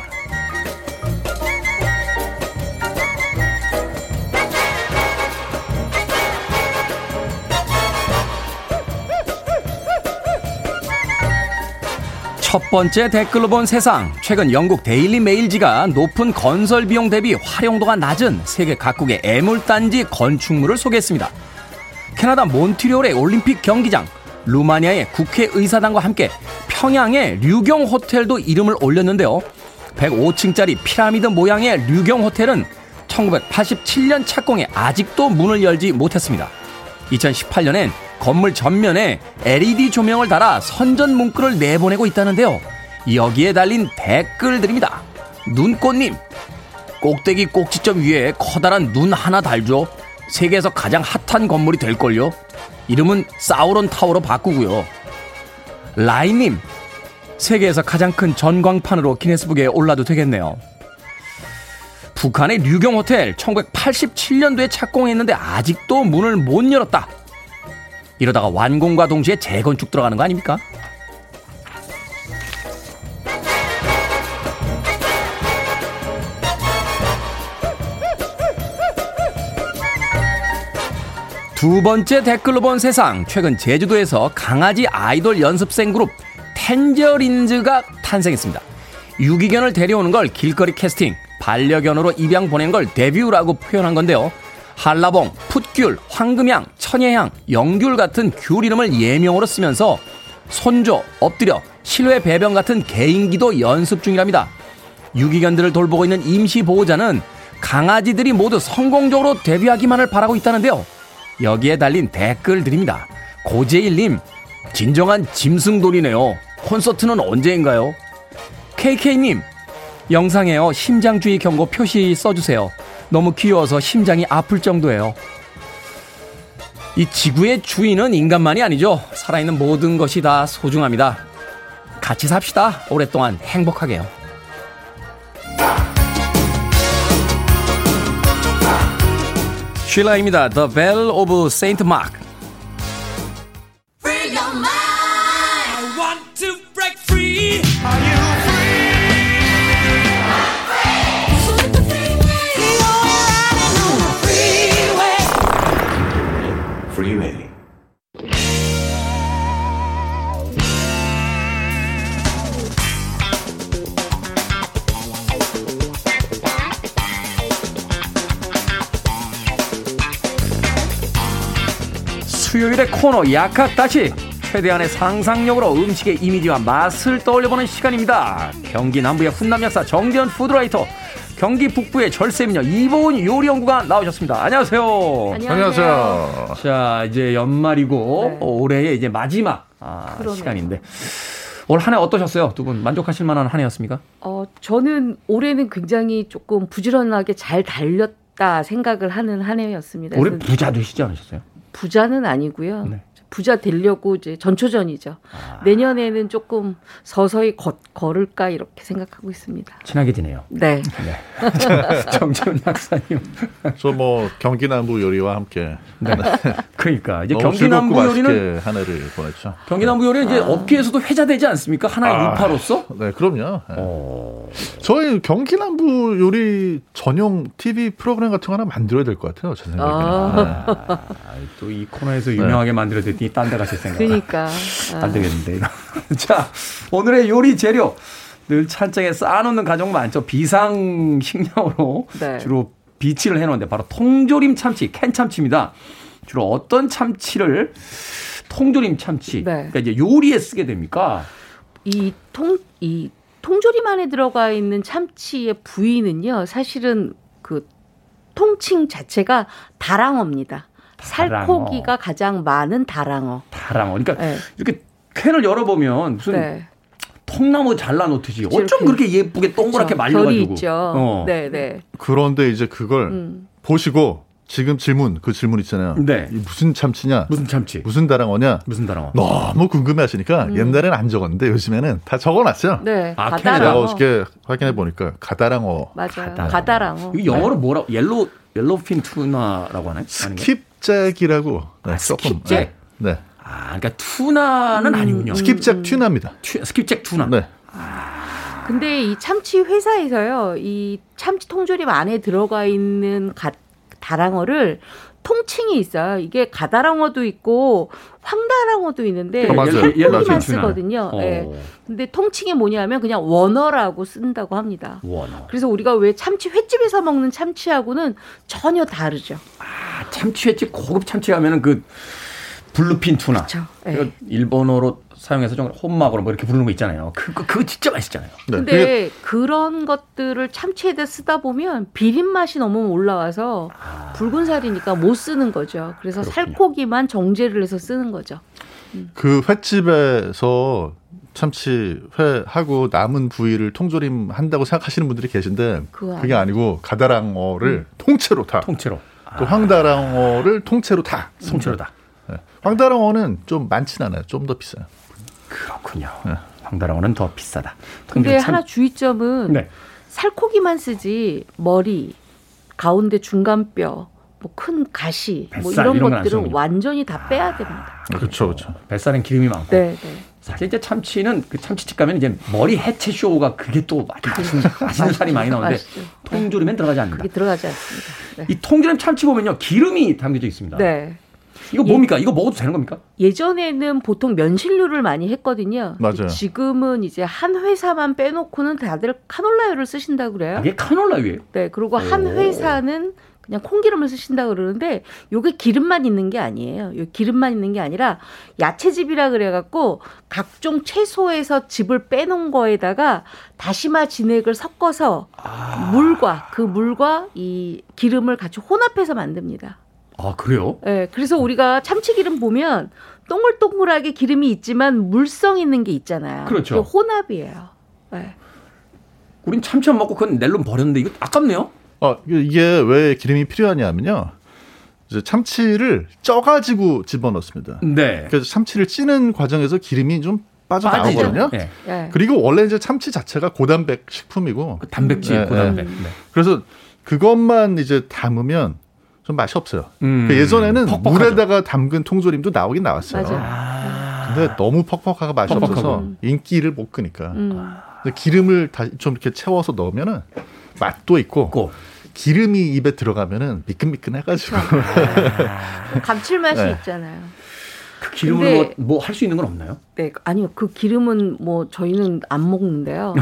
첫 번째 댓글로 본 세상. 최근 영국 데일리 메일지가 높은 건설 비용 대비 활용도가 낮은 세계 각국의 애물단지 건축물을 소개했습니다. 캐나다 몬트리올의 올림픽 경기장, 루마니아의 국회의사당과 함께 평양의 류경 호텔도 이름을 올렸는데요. 105층짜리 피라미드 모양의 류경 호텔은 1987년 착공에 아직도 문을 열지 못했습니다. 2018년엔 건물 전면에 LED 조명을 달아 선전 문구를 내보내고 있다는데요. 여기에 달린 댓글들입니다. 눈꽃님, 꼭대기 꼭지점 위에 커다란 눈 하나 달죠. 세계에서 가장 핫한 건물이 될걸요? 이름은 사우론 타워로 바꾸고요. 라이님, 세계에서 가장 큰 전광판으로 기네스북에 올라도 되겠네요. 북한의 류경 호텔 1987년도에 착공했는데 아직도 문을 못 열었다. 이러다가 완공과 동시에 재건축 들어가는 거 아닙니까? 두 번째 댓글로 본 세상. 최근 제주도에서 강아지 아이돌 연습생 그룹 텐저린즈가 탄생했습니다. 유기견을 데려오는 걸 길거리 캐스팅, 반려견으로 입양 보낸 걸 데뷔라고 표현한 건데요. 한라봉, 풋귤, 황금향, 천혜향, 영귤 같은 귤 이름을 예명으로 쓰면서 손조, 엎드려, 실외 배변 같은 개인기도 연습 중이랍니다. 유기견들을 돌보고 있는 임시 보호자는 강아지들이 모두 성공적으로 데뷔하기만을 바라고 있다는데요. 여기에 달린 댓글들입니다. 고재일님, 진정한 짐승돌이네요. 콘서트는 언제인가요? KK님, 영상에요. 심장주의 경고 표시 써주세요. 너무 귀여워서 심장이 아플 정도예요. 이 지구의 주인은 인간만이 아니죠. 살아있는 모든 것이 다 소중합니다. 같이 삽시다. 오랫동안 행복하게요. 쉴라입니다. The Bell of Saint Mark. 요일의 코너 약학다시 최대한의 상상력으로 음식의 이미지와 맛을 떠올려보는 시간입니다. 경기 남부의 훈남 약사 정재현 푸드라이터, 경기 북부의 절세미녀 이보은 요리연구가 나오셨습니다. 안녕하세요. 안녕하세요. 자 이제 연말이고 네. 올해의 이제 마지막 아. 시간인데 올한 해 어떠셨어요? 두 분 만족하실 만한 한 해였습니까? 어, 저는 올해는 굉장히 조금 부지런하게 잘 달렸 다 생각을 하는 한 해였습니다. 올해 부자 되시지 않으셨어요? 부자는 아니고요. 네. 부자 되려고 이제 전초전이죠. 아. 내년에는 조금 서서히 걷, 걸을까 이렇게 생각하고 있습니다. 친하게 지내요. 네. 정재훈 약사님. 저 뭐 경기 남부 요리와 함께 네. 그러니까 이제 너무 경기 즐겁고 남부 요리는 한 해를 보냈죠. 경기 남부 요리는 이제 업계에서도 회자되지 않습니까? 하나의 아. 우파로서. 네, 그럼요. 네. 어. 저희 경기 남부 요리 전용 TV 프로그램 같은 거 하나 만들어야 될 것 같아요. 제 생각에는. 아. 네. 또이 코너에서 유명하게 만들어 냈더니 딴 데 가실 생각. 그러니까 아, 안 되겠는데. 자, 오늘의 요리 재료. 늘 찬장에 쌓아놓는 가정 많죠. 비상 식량으로 네. 주로 비치를 해놓는데 바로 통조림 참치, 캔 참치입니다. 주로 어떤 참치를 통조림 참치, 네. 그러니까 이제 요리에 쓰게 됩니까? 이 통, 이 통조림 안에 들어가 있는 참치의 부위는요, 사실은 그 통칭 자체가 다랑어입니다. 다랑어. 살코기가 가장 많은 다랑어. 다랑어. 그러니까 네. 이렇게 캔을 열어보면 무슨 네. 통나무 잘라 놓듯이 어쩜 이렇게. 그렇게 예쁘게 동그랗게 그렇죠. 말려가지고. 어. 네, 네. 그런데 이제 그걸 음. 보시고 지금 질문 그 질문 있잖아요. 네. 이 무슨 참치냐? 무슨 참치? 무슨 다랑어냐? 무슨 다랑어? 너무 궁금해하시니까 옛날에는 안 적었는데 요즘에는 다 적어놨어요. 음. 네. 아, 제가 가다랑어. 어저께 확인해 보니까 가다랑어 맞아요. 가다랑어. 가다랑어. 이거 영어로 뭐라고? yellow yellowfin tuna라고 하나요? 아닌가요? skipjack이라고 네, 아, 조금, skipjack? 네. 네. 아, 그러니까 tuna는 아니군요. skipjack tuna입니다. tu- skipjack tuna. 네. 근데 이 참치 회사에서요, 이 참치 통조림 안에 들어가 있는 가, 다랑어를 통칭이 있어요. 이게 가다랑어도 있고 황다랑어도 있는데. 살코기만 yellowfin tuna. 쓰거든요. 어. 예. 근데 통칭이 뭐냐면 그냥 원어라고 쓴다고 합니다. 원어. 그래서 우리가 왜 참치 횟집에서 먹는 참치하고는 전혀 다르죠. 아, 참치 횟집 고급 참치 하면은 그 bluefin tuna. 그렇죠. 예. 일본어로 사용해서 좀 本マグロ 뭐 이렇게 부르는 거 있잖아요. 그거 그거 진짜 맛있잖아요. 네. 근데 그게 그런 것들을 참치에다 쓰다 보면 비린 맛이 너무 올라와서 붉은 살이니까 못 쓰는 거죠. 그래서 그렇군요. 살코기만 정제를 해서 쓰는 거죠. 그 횟집에서 참치 회 하고 남은 부위를 통조림 한다고 생각하시는 분들이 계신데 그게 아니고 가다랑어를 통째로 다 통째로. 또 황다랑어를 통째로 다 통째로 다. 네. 황다랑어는 좀 많진 않아요. 좀 더 비싸요. 그렇군요. 네. 황다랑어는 더 비싸다. 근데 참- 하나 주의점은 네. 살코기만 쓰지 머리, 가운데 중간 뼈, 뭐 큰 가시, 뭐 뱃살 이런 이런 것들은. 완전히 다 빼야 됩니다. 그렇죠, 그렇죠. 뱃살은 기름이 많고. 네, 네. 사실 이제 참치는 그 참치집 가면 이제 머리 해체 쇼가 그게 또 맛있는, 맛있는 살이 많이 나오는데. 통조림엔 들어가지 않는다. 그게 들어가지 않습니다. 네. 이 통조림 참치 보면요 기름이 담겨져 있습니다. 네. 이거 뭡니까? 이거 먹어도 되는 겁니까? 예전에는 보통 면실류를 많이 했거든요. 맞아요. 지금은 이제 한 회사만 빼놓고는 다들 카놀라유를 쓰신다고 그래요. 이게 카놀라유예요. 네, 그리고 한 회사는 그냥 콩기름을 쓰신다 그러는데 요게 기름만 있는 게 아니에요. 요 기름만 있는 게 아니라 야채즙이라 그래 갖고 각종 채소에서 즙을 빼놓은 거에다가 다시마 진액을 섞어서 물과 그 물과 이 기름을 같이 혼합해서 만듭니다. 아 그래요? 네, 그래서 우리가 참치기름 보면 동글동글하게 기름이 있지만 물성 있는 게 있잖아요. 그렇죠. 그게 혼합이에요. 네. 우린 참치 안 먹고 그건 낼름 버렸는데 이거 아깝네요. 어, 이게 왜 기름이 필요하냐면요. 이제 참치를 쪄가지고 집어넣습니다. 네. 그래서 참치를 찌는 과정에서 기름이 좀. 빠져나오거든요. 네. 네. 그리고 원래 이제 참치 자체가 고단백 식품이고 그 단백질 네, 고단백. 네. 네. 그래서 그것만 이제 담으면 좀 맛이 없어요. 음. 그 예전에는 퍽퍽하죠. 물에다가 담근 통조림도 나오긴 나왔어요. 맞아요. 근데 너무 퍽퍽하고 맛이 퍽퍽하고. 없어서 인기를 못 끄니까 음. 근데 기름을 다시 좀 이렇게 채워서 넣으면은 맛도 있고 고. 기름이 입에 들어가면은 미끈미끈해가지고 감칠맛이 네. 있잖아요. 그 기름으로 뭐 할 수 있는 건 없나요? 네, 아니요. 그 기름은 뭐 저희는 안 먹는데요.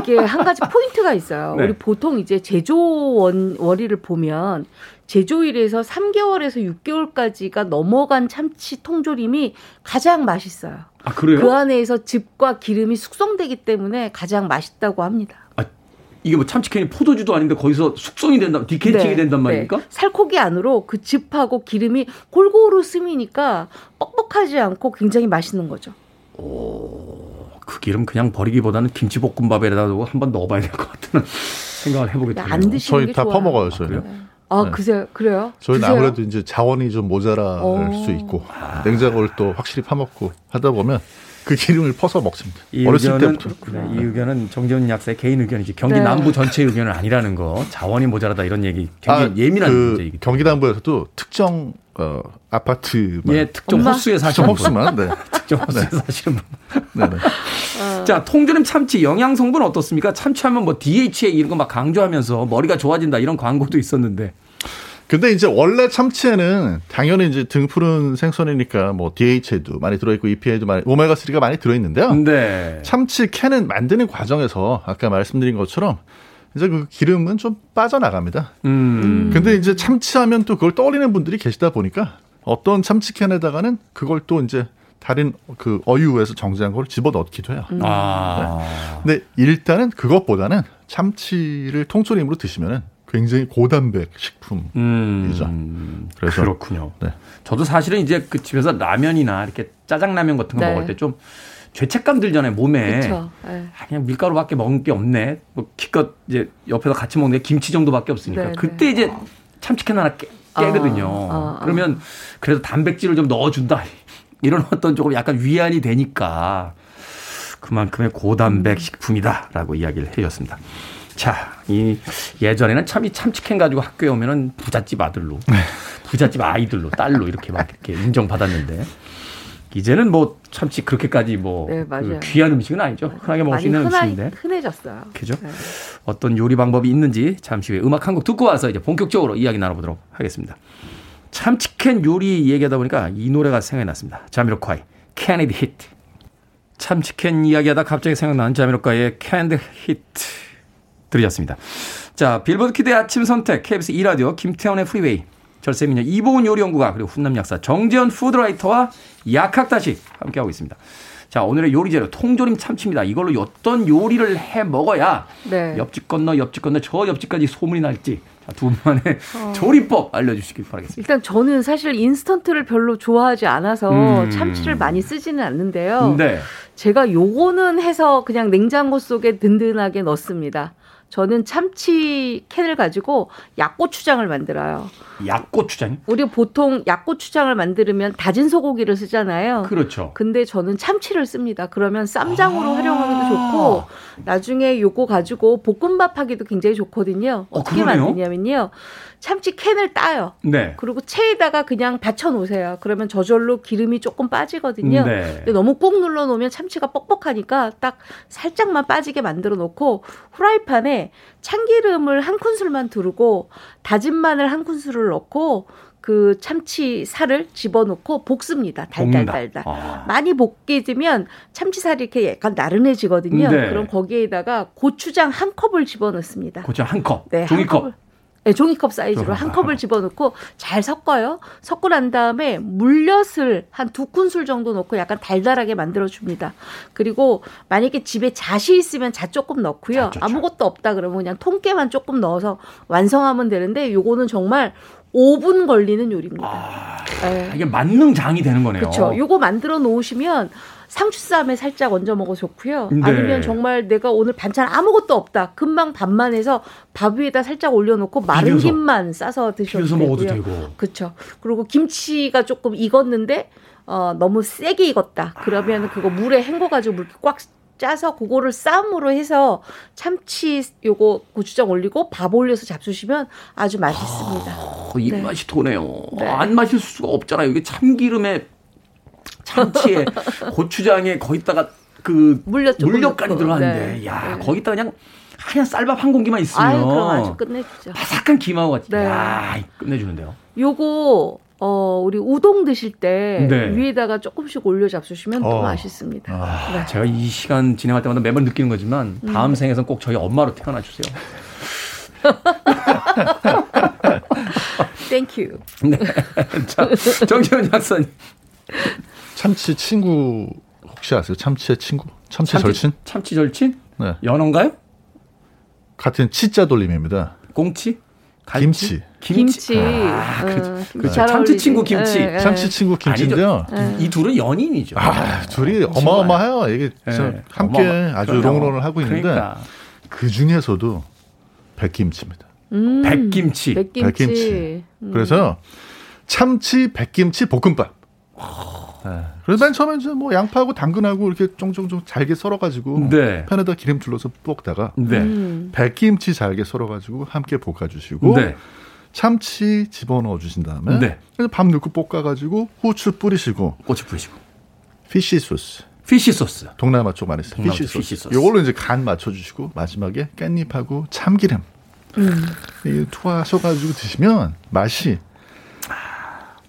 이게 한 가지 포인트가 있어요. 네. 우리 보통 이제 제조 원, 원리를 보면 제조일에서 3개월에서 6개월까지가 넘어간 참치 통조림이 가장 맛있어요. 아 그래요? 그 안에서 즙과 기름이 숙성되기 때문에 가장 맛있다고 합니다. 이게 뭐 참치캔이 포도주도 아닌데 거기서 숙성이 된다, 디케이팅이 네, 된단 네. 말입니까? 살코기 안으로 그 즙하고 기름이 골고루 스미니까 뻑뻑하지 않고 굉장히 맛있는 거죠. 그 기름 그냥 버리기보다는 김치볶음밥에다 두고 한번 넣어봐야 될 것 같다는 생각을 해보게 되네요. 안 드시는 저희 게다 좋아요. 퍼먹어요. 저희. 그래요? 아, 네. 그세요? 그래요? 저희는 드세요? 아무래도 이제 자원이 좀 모자랄 오. 수 있고 냉장고를 또 확실히 파먹고 하다 보면 그 기름을 퍼서 먹습니다. 이 어렸을 의견은 때부터. 네, 이 의견은 정재훈 약사의 개인 의견이지 경기 네. 남부 전체 의견은 아니라는 거 자원이 모자라다 이런 얘기 굉장히 아, 예민한 그 문제이기 때문에 경기 남부에서도 특정 어, 아파트만 예 특정 엄마? 호수에 특정 사시는 분 흡수만 네. 특정 호수에 사시는 분 네, 네. 자, 통조림 참치 영양 성분 어떻습니까? 참치하면 뭐 DHA 이런 거 막 강조하면서 머리가 좋아진다 이런 광고도 있었는데. 근데 이제 원래 참치에는 당연히 이제 등푸른 생선이니까 뭐 DHA도 많이 들어있고 EPA도 많이 오메가 3가 많이 들어있는데요. 네. 참치 캔은 만드는 과정에서 아까 말씀드린 것처럼 이제 그 기름은 좀 빠져나갑니다. 음. 근데 이제 참치하면 또 그걸 떠올리는 분들이 계시다 보니까 어떤 참치 캔에다가는 그걸 또 이제 다른 그 어유에서 정제한 걸 집어 넣기도 해요. 아. 근데 일단은 그것보다는 참치를 통조림으로 드시면은 굉장히 고단백 식품. 음. 이죠. 그래서 그렇군요. 네. 저도 사실은 이제 그 집에서 라면이나 이렇게 짜장라면 같은 거 네. 먹을 때 좀 죄책감 들잖아요, 몸에. 그렇죠. 네. 아, 그냥 밀가루밖에 먹는 게 없네. 뭐 기껏 이제 옆에서 같이 먹는 게 김치 정도밖에 없으니까. 네, 그때 네. 이제 참치캔 하나 깨, 깨거든요. 아, 아, 아. 그러면 그래도 단백질을 좀 넣어준다. 이런 어떤 조금 약간 위안이 되니까 그만큼의 고단백 식품이다라고 이야기를 해줬습니다. 자, 이 예전에는 참 이 참치캔 가지고 학교에 오면은 부잣집 아들로, 부잣집 아이들로, 딸로 이렇게 막 이렇게 인정받았는데 이제는 뭐 참치 그렇게까지 뭐 네, 그. 귀한 음식은 아니죠. 흔하게 먹을 수 있는 흔하, 음식인데. 흔해졌어요. 그죠? 네. 어떤 요리 방법이 있는지 잠시 후에 음악 한 곡 듣고 와서 이제 본격적으로 이야기 나눠보도록 하겠습니다. 참치캔 요리 얘기하다 보니까 이 노래가 생각이 났습니다. 자미로콰이, It Hit. 참치캔 이야기하다 갑자기 생각난 자미로콰이의 It Hit 들으셨습니다. 자, 빌보드 키드의 아침 선택, KBS 2라디오, 김태원의 프리웨이, 절세미녀 이보은 요리연구가, 그리고 훈남 약사 정재현 food writer와 약학다시 함께하고 있습니다. 자, 오늘의 요리 재료, 통조림 참치입니다. 이걸로 어떤 요리를 해 먹어야 네. 옆집 건너 옆집 건너 저 옆집까지 소문이 날지 자, 두 분만의 조리법 알려주시길 바라겠습니다. 일단 저는 사실 인스턴트를 별로 좋아하지 않아서 음. 참치를 많이 쓰지는 않는데요. 네. 제가 요거는 해서 그냥 냉장고 속에 든든하게 넣습니다. 저는 참치 캔을 가지고 약고추장을 만들어요. 약고추장? 우리 보통 약고추장을 만들면 다진 소고기를 쓰잖아요. 그렇죠. 근데 저는 참치를 씁니다. 그러면 쌈장으로 아. 활용하기도 좋고 나중에 요거 가지고 볶음밥 하기도 굉장히 좋거든요. 어, 어떻게 그러네요? 만드냐면요. 참치 캔을 따요. 네. 그리고 체에다가 그냥 받쳐 놓으세요. 그러면 저절로 기름이 조금 빠지거든요. 네. 근데 너무 꾹 눌러 놓으면 참치가 뻑뻑하니까 딱 살짝만 빠지게 만들어 놓고 후라이팬에 참기름을 한 큰술만 두르고 다진 마늘 한 큰술을 넣고 그 참치 살을 집어넣고 볶습니다. 달달달달. 아. 많이 볶게 되면 참치 살이 이렇게 약간 나른해지거든요. 네. 그럼 거기에다가 고추장 한 컵을 집어넣습니다. 고추장 한 컵. 네, 한 종이컵. 네, 종이컵 사이즈로 한 컵을 집어넣고 잘 섞어요. 섞고 난 다음에 물엿을 한 두 큰술 정도 넣고 약간 달달하게 만들어줍니다. 그리고 만약에 집에 잣이 있으면 잣 조금 넣고요. 잣. 아무것도 없다 그러면 그냥 통깨만 조금 넣어서 완성하면 되는데 요거는 정말 5분 걸리는 요리입니다. 네. 아, 이게 만능장이 되는 거네요. 그렇죠. 요거 만들어 놓으시면 상추쌈에 살짝 얹어 먹어 좋고요. 네. 아니면 정말 내가 오늘 반찬 아무것도 없다. 금방 밥만 해서 밥 위에다 살짝 올려놓고 마른 비벼서. 김만 싸서 드셔도 비벼서 되고요. 먹어도 되고. 그렇죠. 그리고 김치가 조금 익었는데 어, 너무 세게 익었다. 그러면 그거 물에 헹궈가지고 물 꽉 짜서 그거를 쌈으로 해서 참치 요거 고추장 올리고 밥 올려서 잡수시면 아주 맛있습니다. 어, 입맛이 도네요. 네. 안 마실 수가 없잖아요. 이게 참기름에 참치에 고추장에 거기다가 그 물엿 좀 물엿까지 넣고. 들어가는데 네. 야 네. 거기다가 그냥 하얀 쌀밥 한 공기만 있으면 아유, 그럼 아주 끝내주죠. 바삭한 김하고 같이 네. 야 끝내주는데요. 요거 어 우리 우동 드실 때 네. 위에다가 조금씩 올려 잡수시면 또 어. 맛있습니다. 아, 네. 제가 이 시간 진행할 때마다 매번 느끼는 거지만 음. 다음 생에선 꼭 저희 엄마로 태어나 주세요. thank you. 네. 자, 정지현 약사님. 참치 친구 혹시 아세요? 참치의 친구? 참치, 절친? 참치 절친? 네. 연어인가요? 같은 치자 돌림입니다. 꽁치? 김치. 김치. 아, 어, 그, 김치 그잘 참치 어울리지. 친구 김치. 예, 예. 참치 친구 김치인데요. 이, 이 둘은 연인이죠. 아, 둘이 어마어마해요. 이게 네. 함께 어마어마- 아주 그럼요. 롱런을 하고 있는데 그러니까. 그 중에서도 백김치입니다. 음, 백김치. 백김치. 백김치. 음. 그래서 참치 백김치 볶음밥. 네. 그래서 맨 처음에 이제 뭐 양파하고 당근하고 이렇게 쫑쫑쫑 잘게 썰어가지고 네. 팬에다 기름 둘러서 볶다가 네. 음. 백김치 잘게 썰어가지고 함께 볶아주시고 네. 참치 집어넣어 주신 다음에 네. 그래서 밥 넣고 볶아가지고 후추 뿌리시고 고추 뿌리시고. fish sauce fish sauce. 동남아 쪽 많이 fish 쪽 소스. 소스. 요걸로 이제 간 맞춰주시고 마지막에 깻잎하고 참기름 음. 이 투하셔가지고 드시면 맛이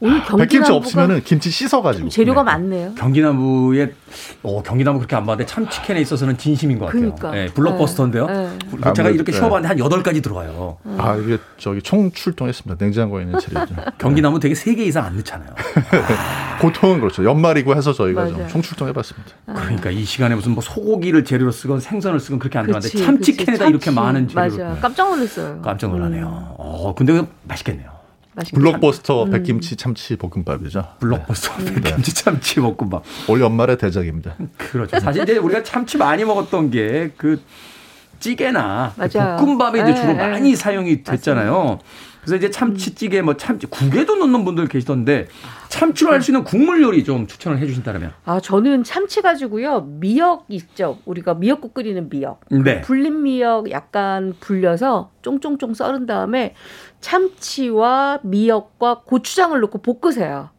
오늘 백김치 경기남부가 없으면은 김치 씻어가지고 재료가 네. 많네요. 경기나무에 어, 경기나무 그렇게 안 봤는데 참치캔에 있어서는 진심인 것 같아요. 그러니까. 예, 블록버스터인데요. 네. 제가 아무래도, 이렇게 네. 쉬어봤는데 한 여덟 가지 들어가요. 아 이게 저기 총 출동했습니다. 냉장고에 있는 재료죠. 경기나무 되게 세 개 이상 안 넣잖아요. 보통은 그렇죠. 연말이고 해서 저희가 맞아요. 좀 총출동해봤습니다. 그러니까 이 시간에 무슨 뭐 소고기를 재료로 쓰건 생선을 쓰건 그렇게 안 들어가는데 참치캔에다 그치. 이렇게 참치. 많은 재료를 맞아. 네. 깜짝 놀랐어요. 깜짝 놀라네요. 음, 어, 근데 맛있겠네요. 블록버스터 음. 백김치 참치 볶음밥이죠. 블록버스터 네. 백김치 참치 볶음밥. 올 연말의 대작입니다. 그렇죠. 사실 이제 우리가 참치 많이 먹었던 게 그 찌개나 그 맞아요. 볶음밥에 이제 예, 주로 예. 많이 사용이 됐잖아요. 그래서 이제 참치찌개 뭐 참치 국에도 넣는 분들 계시던데 참치로 할 수 있는 국물 요리 좀 추천을 해주신다면. 아, 저는 참치 가지고요. 미역 있죠. 우리가 미역국 끓이는 미역. 네. 불린 미역 약간 불려서 쫑쫑쫑 썰은 다음에 참치와 미역과 고추장을 넣고 볶으세요.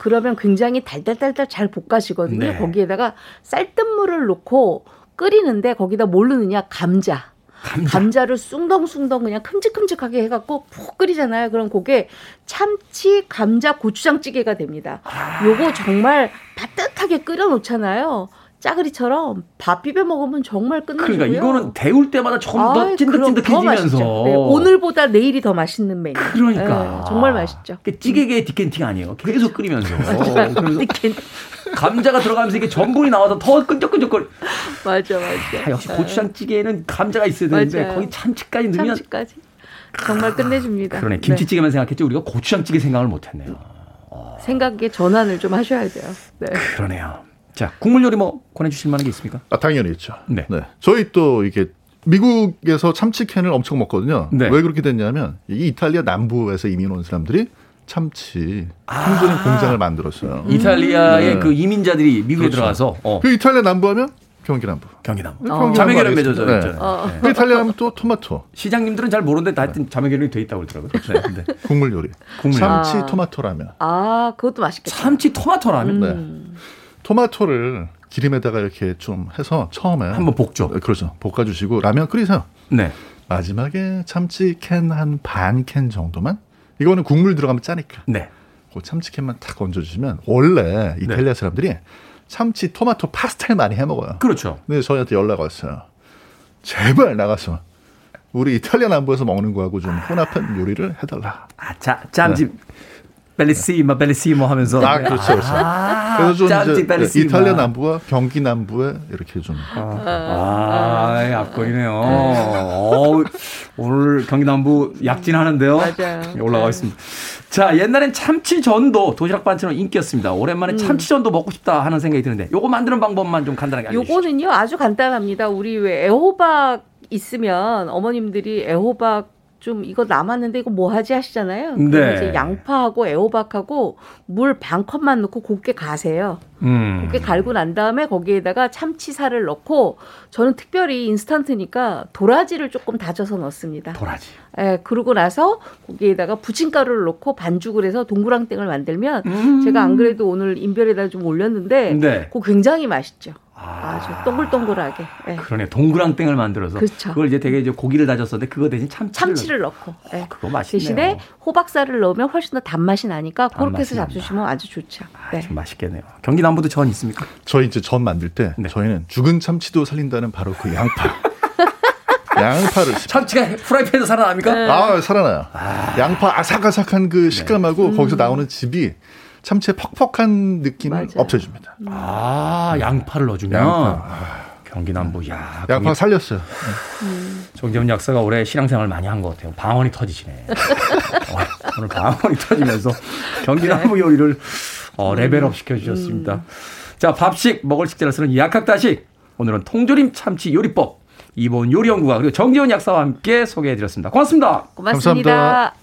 그러면 굉장히 달달달달 잘 볶아지거든요. 네. 거기에다가 쌀뜨물을 넣고 끓이는데 거기다 뭘 넣느냐? 감자. 감자. 를 숭덩숭덩 그냥 큼직큼직하게 해갖고 푹 끓이잖아요. 그럼 그게 참치 감자 고추장찌개가 됩니다. 요거 정말 따뜻하게 끓여 놓잖아요. 짜글이처럼 밥 비벼 먹으면 정말 끝내주고요. 그러니까 이거는 데울 때마다 조금 더 찐득찐득해지면서. 네, 오늘보다 내일이 더 맛있는 메뉴. 그러니까 네, 정말 맛있죠. 그 찌개계 디켄팅 아니에요. 계속 끓이면서 이렇게 감자가 들어가면서 이게 전분이 나와서 더 끈적끈적거리. 맞아 맞아. 아, 역시 고추장 찌개에는 감자가 있어야 되는데 맞아요. 거기 참치까지 넣으면 참치까지 정말 끝내줍니다. 그러네 김치찌개만 생각했지 우리가 고추장찌개 생각을 못했네요. 네. 생각에 전환을 좀 하셔야 돼요. 네. 그러네요. 자, 국물 요리 뭐 권해주실 만한 게 있습니까? 아, 당연히 있죠. 네. 저희 또 이게 미국에서 참치캔을 엄청 먹거든요. 네. 왜 그렇게 됐냐면 이 이탈리아 남부에서 이민 온 사람들이 참치 통조림 아. 공장을 만들었어요. 이탈리아의 네. 그 이민자들이 미국에 그렇죠. 들어가서 어, 그 이탈리아 남부하면 경기 남부. 경기남. 경기 자매결연 남부 맺어져 네. 있잖아요. 어. 네. 그 이탈리아 하면 또 토마토, 시장님들은 잘 모르는데 하여튼 자매결연이 돼 있다고 그러더라고요. 네. 네. 국물 요리, 국물 참치 아. 토마토 라면. 아, 그것도 맛있겠다. 참치 토마토 라면 네. 토마토를 기름에다가 이렇게 좀 해서 처음에 한번 볶죠. 네, 그렇죠. 볶아주시고 라면 끓이세요. 네. 마지막에 참치 캔 한 반 캔 정도만. 이거는 국물 들어가면 짜니까. 네. 그 참치캔만 탁 얹어주시면 원래 이탈리아 사람들이 참치 토마토 파스타를 많이 해 먹어요. 그렇죠. 근데 저희한테 연락 왔어요. 제발 나가서 우리 이탈리아 남부에서 먹는 거하고 좀 혼합한 요리를 해달라. 아, 자, 짬집 벨리시마 벨리시모 하면서 아 그렇죠, 그렇죠. 아, 그래서 좀 짬집 이제 벨리시마. 이탈리아 남부와 경기 남부에 이렇게 좀 아, 앞거리네요. 어, 오늘 경기 남부 약진하는데요. 맞아요. 올라가 있습니다. 자, 옛날엔 참치 전도 도시락 반찬으로 인기였습니다. 오랜만에 참치 전도 먹고 싶다 하는 생각이 드는데 요거 만드는 방법만 좀 간단하게 알려주시죠. 요거는요 아주 간단합니다. 우리 왜 애호박 있으면 어머님들이 애호박 좀 이거 남았는데 이거 뭐 하지 하시잖아요. 그럼 네. 이제 양파하고 애호박하고 물 반 컵만 넣고 곱게 가세요. 음. 곱게 갈고 난 다음에 거기에다가 참치살을 넣고 저는 특별히 인스턴트니까 도라지를 조금 다져서 넣습니다. 도라지. 예, 그러고 나서 거기에다가 부침가루를 넣고 반죽을 해서 동그랑땡을 만들면 제가 안 그래도 오늘 인별에다 좀 올렸는데 네. 그거 굉장히 맛있죠. 아. 아주 동글동글하게. 예. 그러네. 동그랑땡을 만들어서 그렇죠. 그걸 이제 되게 이제 고기를 다졌었는데 그거 대신 참치를, 참치를 넣고. 예. 넣- 그거 맛있네요. 대신에 호박살을 넣으면 훨씬 더 단맛이 나니까 그렇게 해서 잡수시면 아주 좋죠. 아, 네. 좀 맛있겠네요. 경기 남부도 전 있습니까? 저희 이제 전 만들 때 네. 저희는 죽은 참치도 살린다는 바로 그 양파. 양파를 참치가 프라이팬에서 살아납니까? 아 살아나요. 양파 아삭아삭한 그 식감하고 거기서 나오는 즙이 참치의 퍽퍽한 느낌을 맞아요. 없애줍니다. 아, 양파를 넣어주면 양파. 경기 남부 야 양파 경기- 살렸어요. 정재훈 약사가 올해 신앙생활 많이 한 것 같아요. 방언이 터지시네. 어, 오늘 방언이 터지면서 경기 남부 요리를 어, 레벨업 시켜주셨습니다. 자, 밥식, 먹을 식재를 쓰는 약학다식. 오늘은 통조림 참치 요리법. 이본 요리연구가 그리고 정재훈 약사와 함께 소개해드렸습니다. 고맙습니다. 고맙습니다. 감사합니다.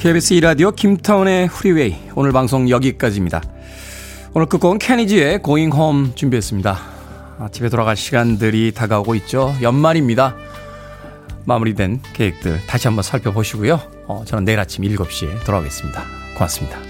KBS 2라디오 김타운의 프리웨이. 오늘 방송 여기까지입니다. 오늘 끝곡은 케니지의 Going Home 준비했습니다. 아, 집에 돌아갈 시간들이 다가오고 있죠. 연말입니다. 마무리된 계획들 다시 한번 살펴보시고요. 어, 저는 내일 아침 7시에 돌아오겠습니다. 고맙습니다.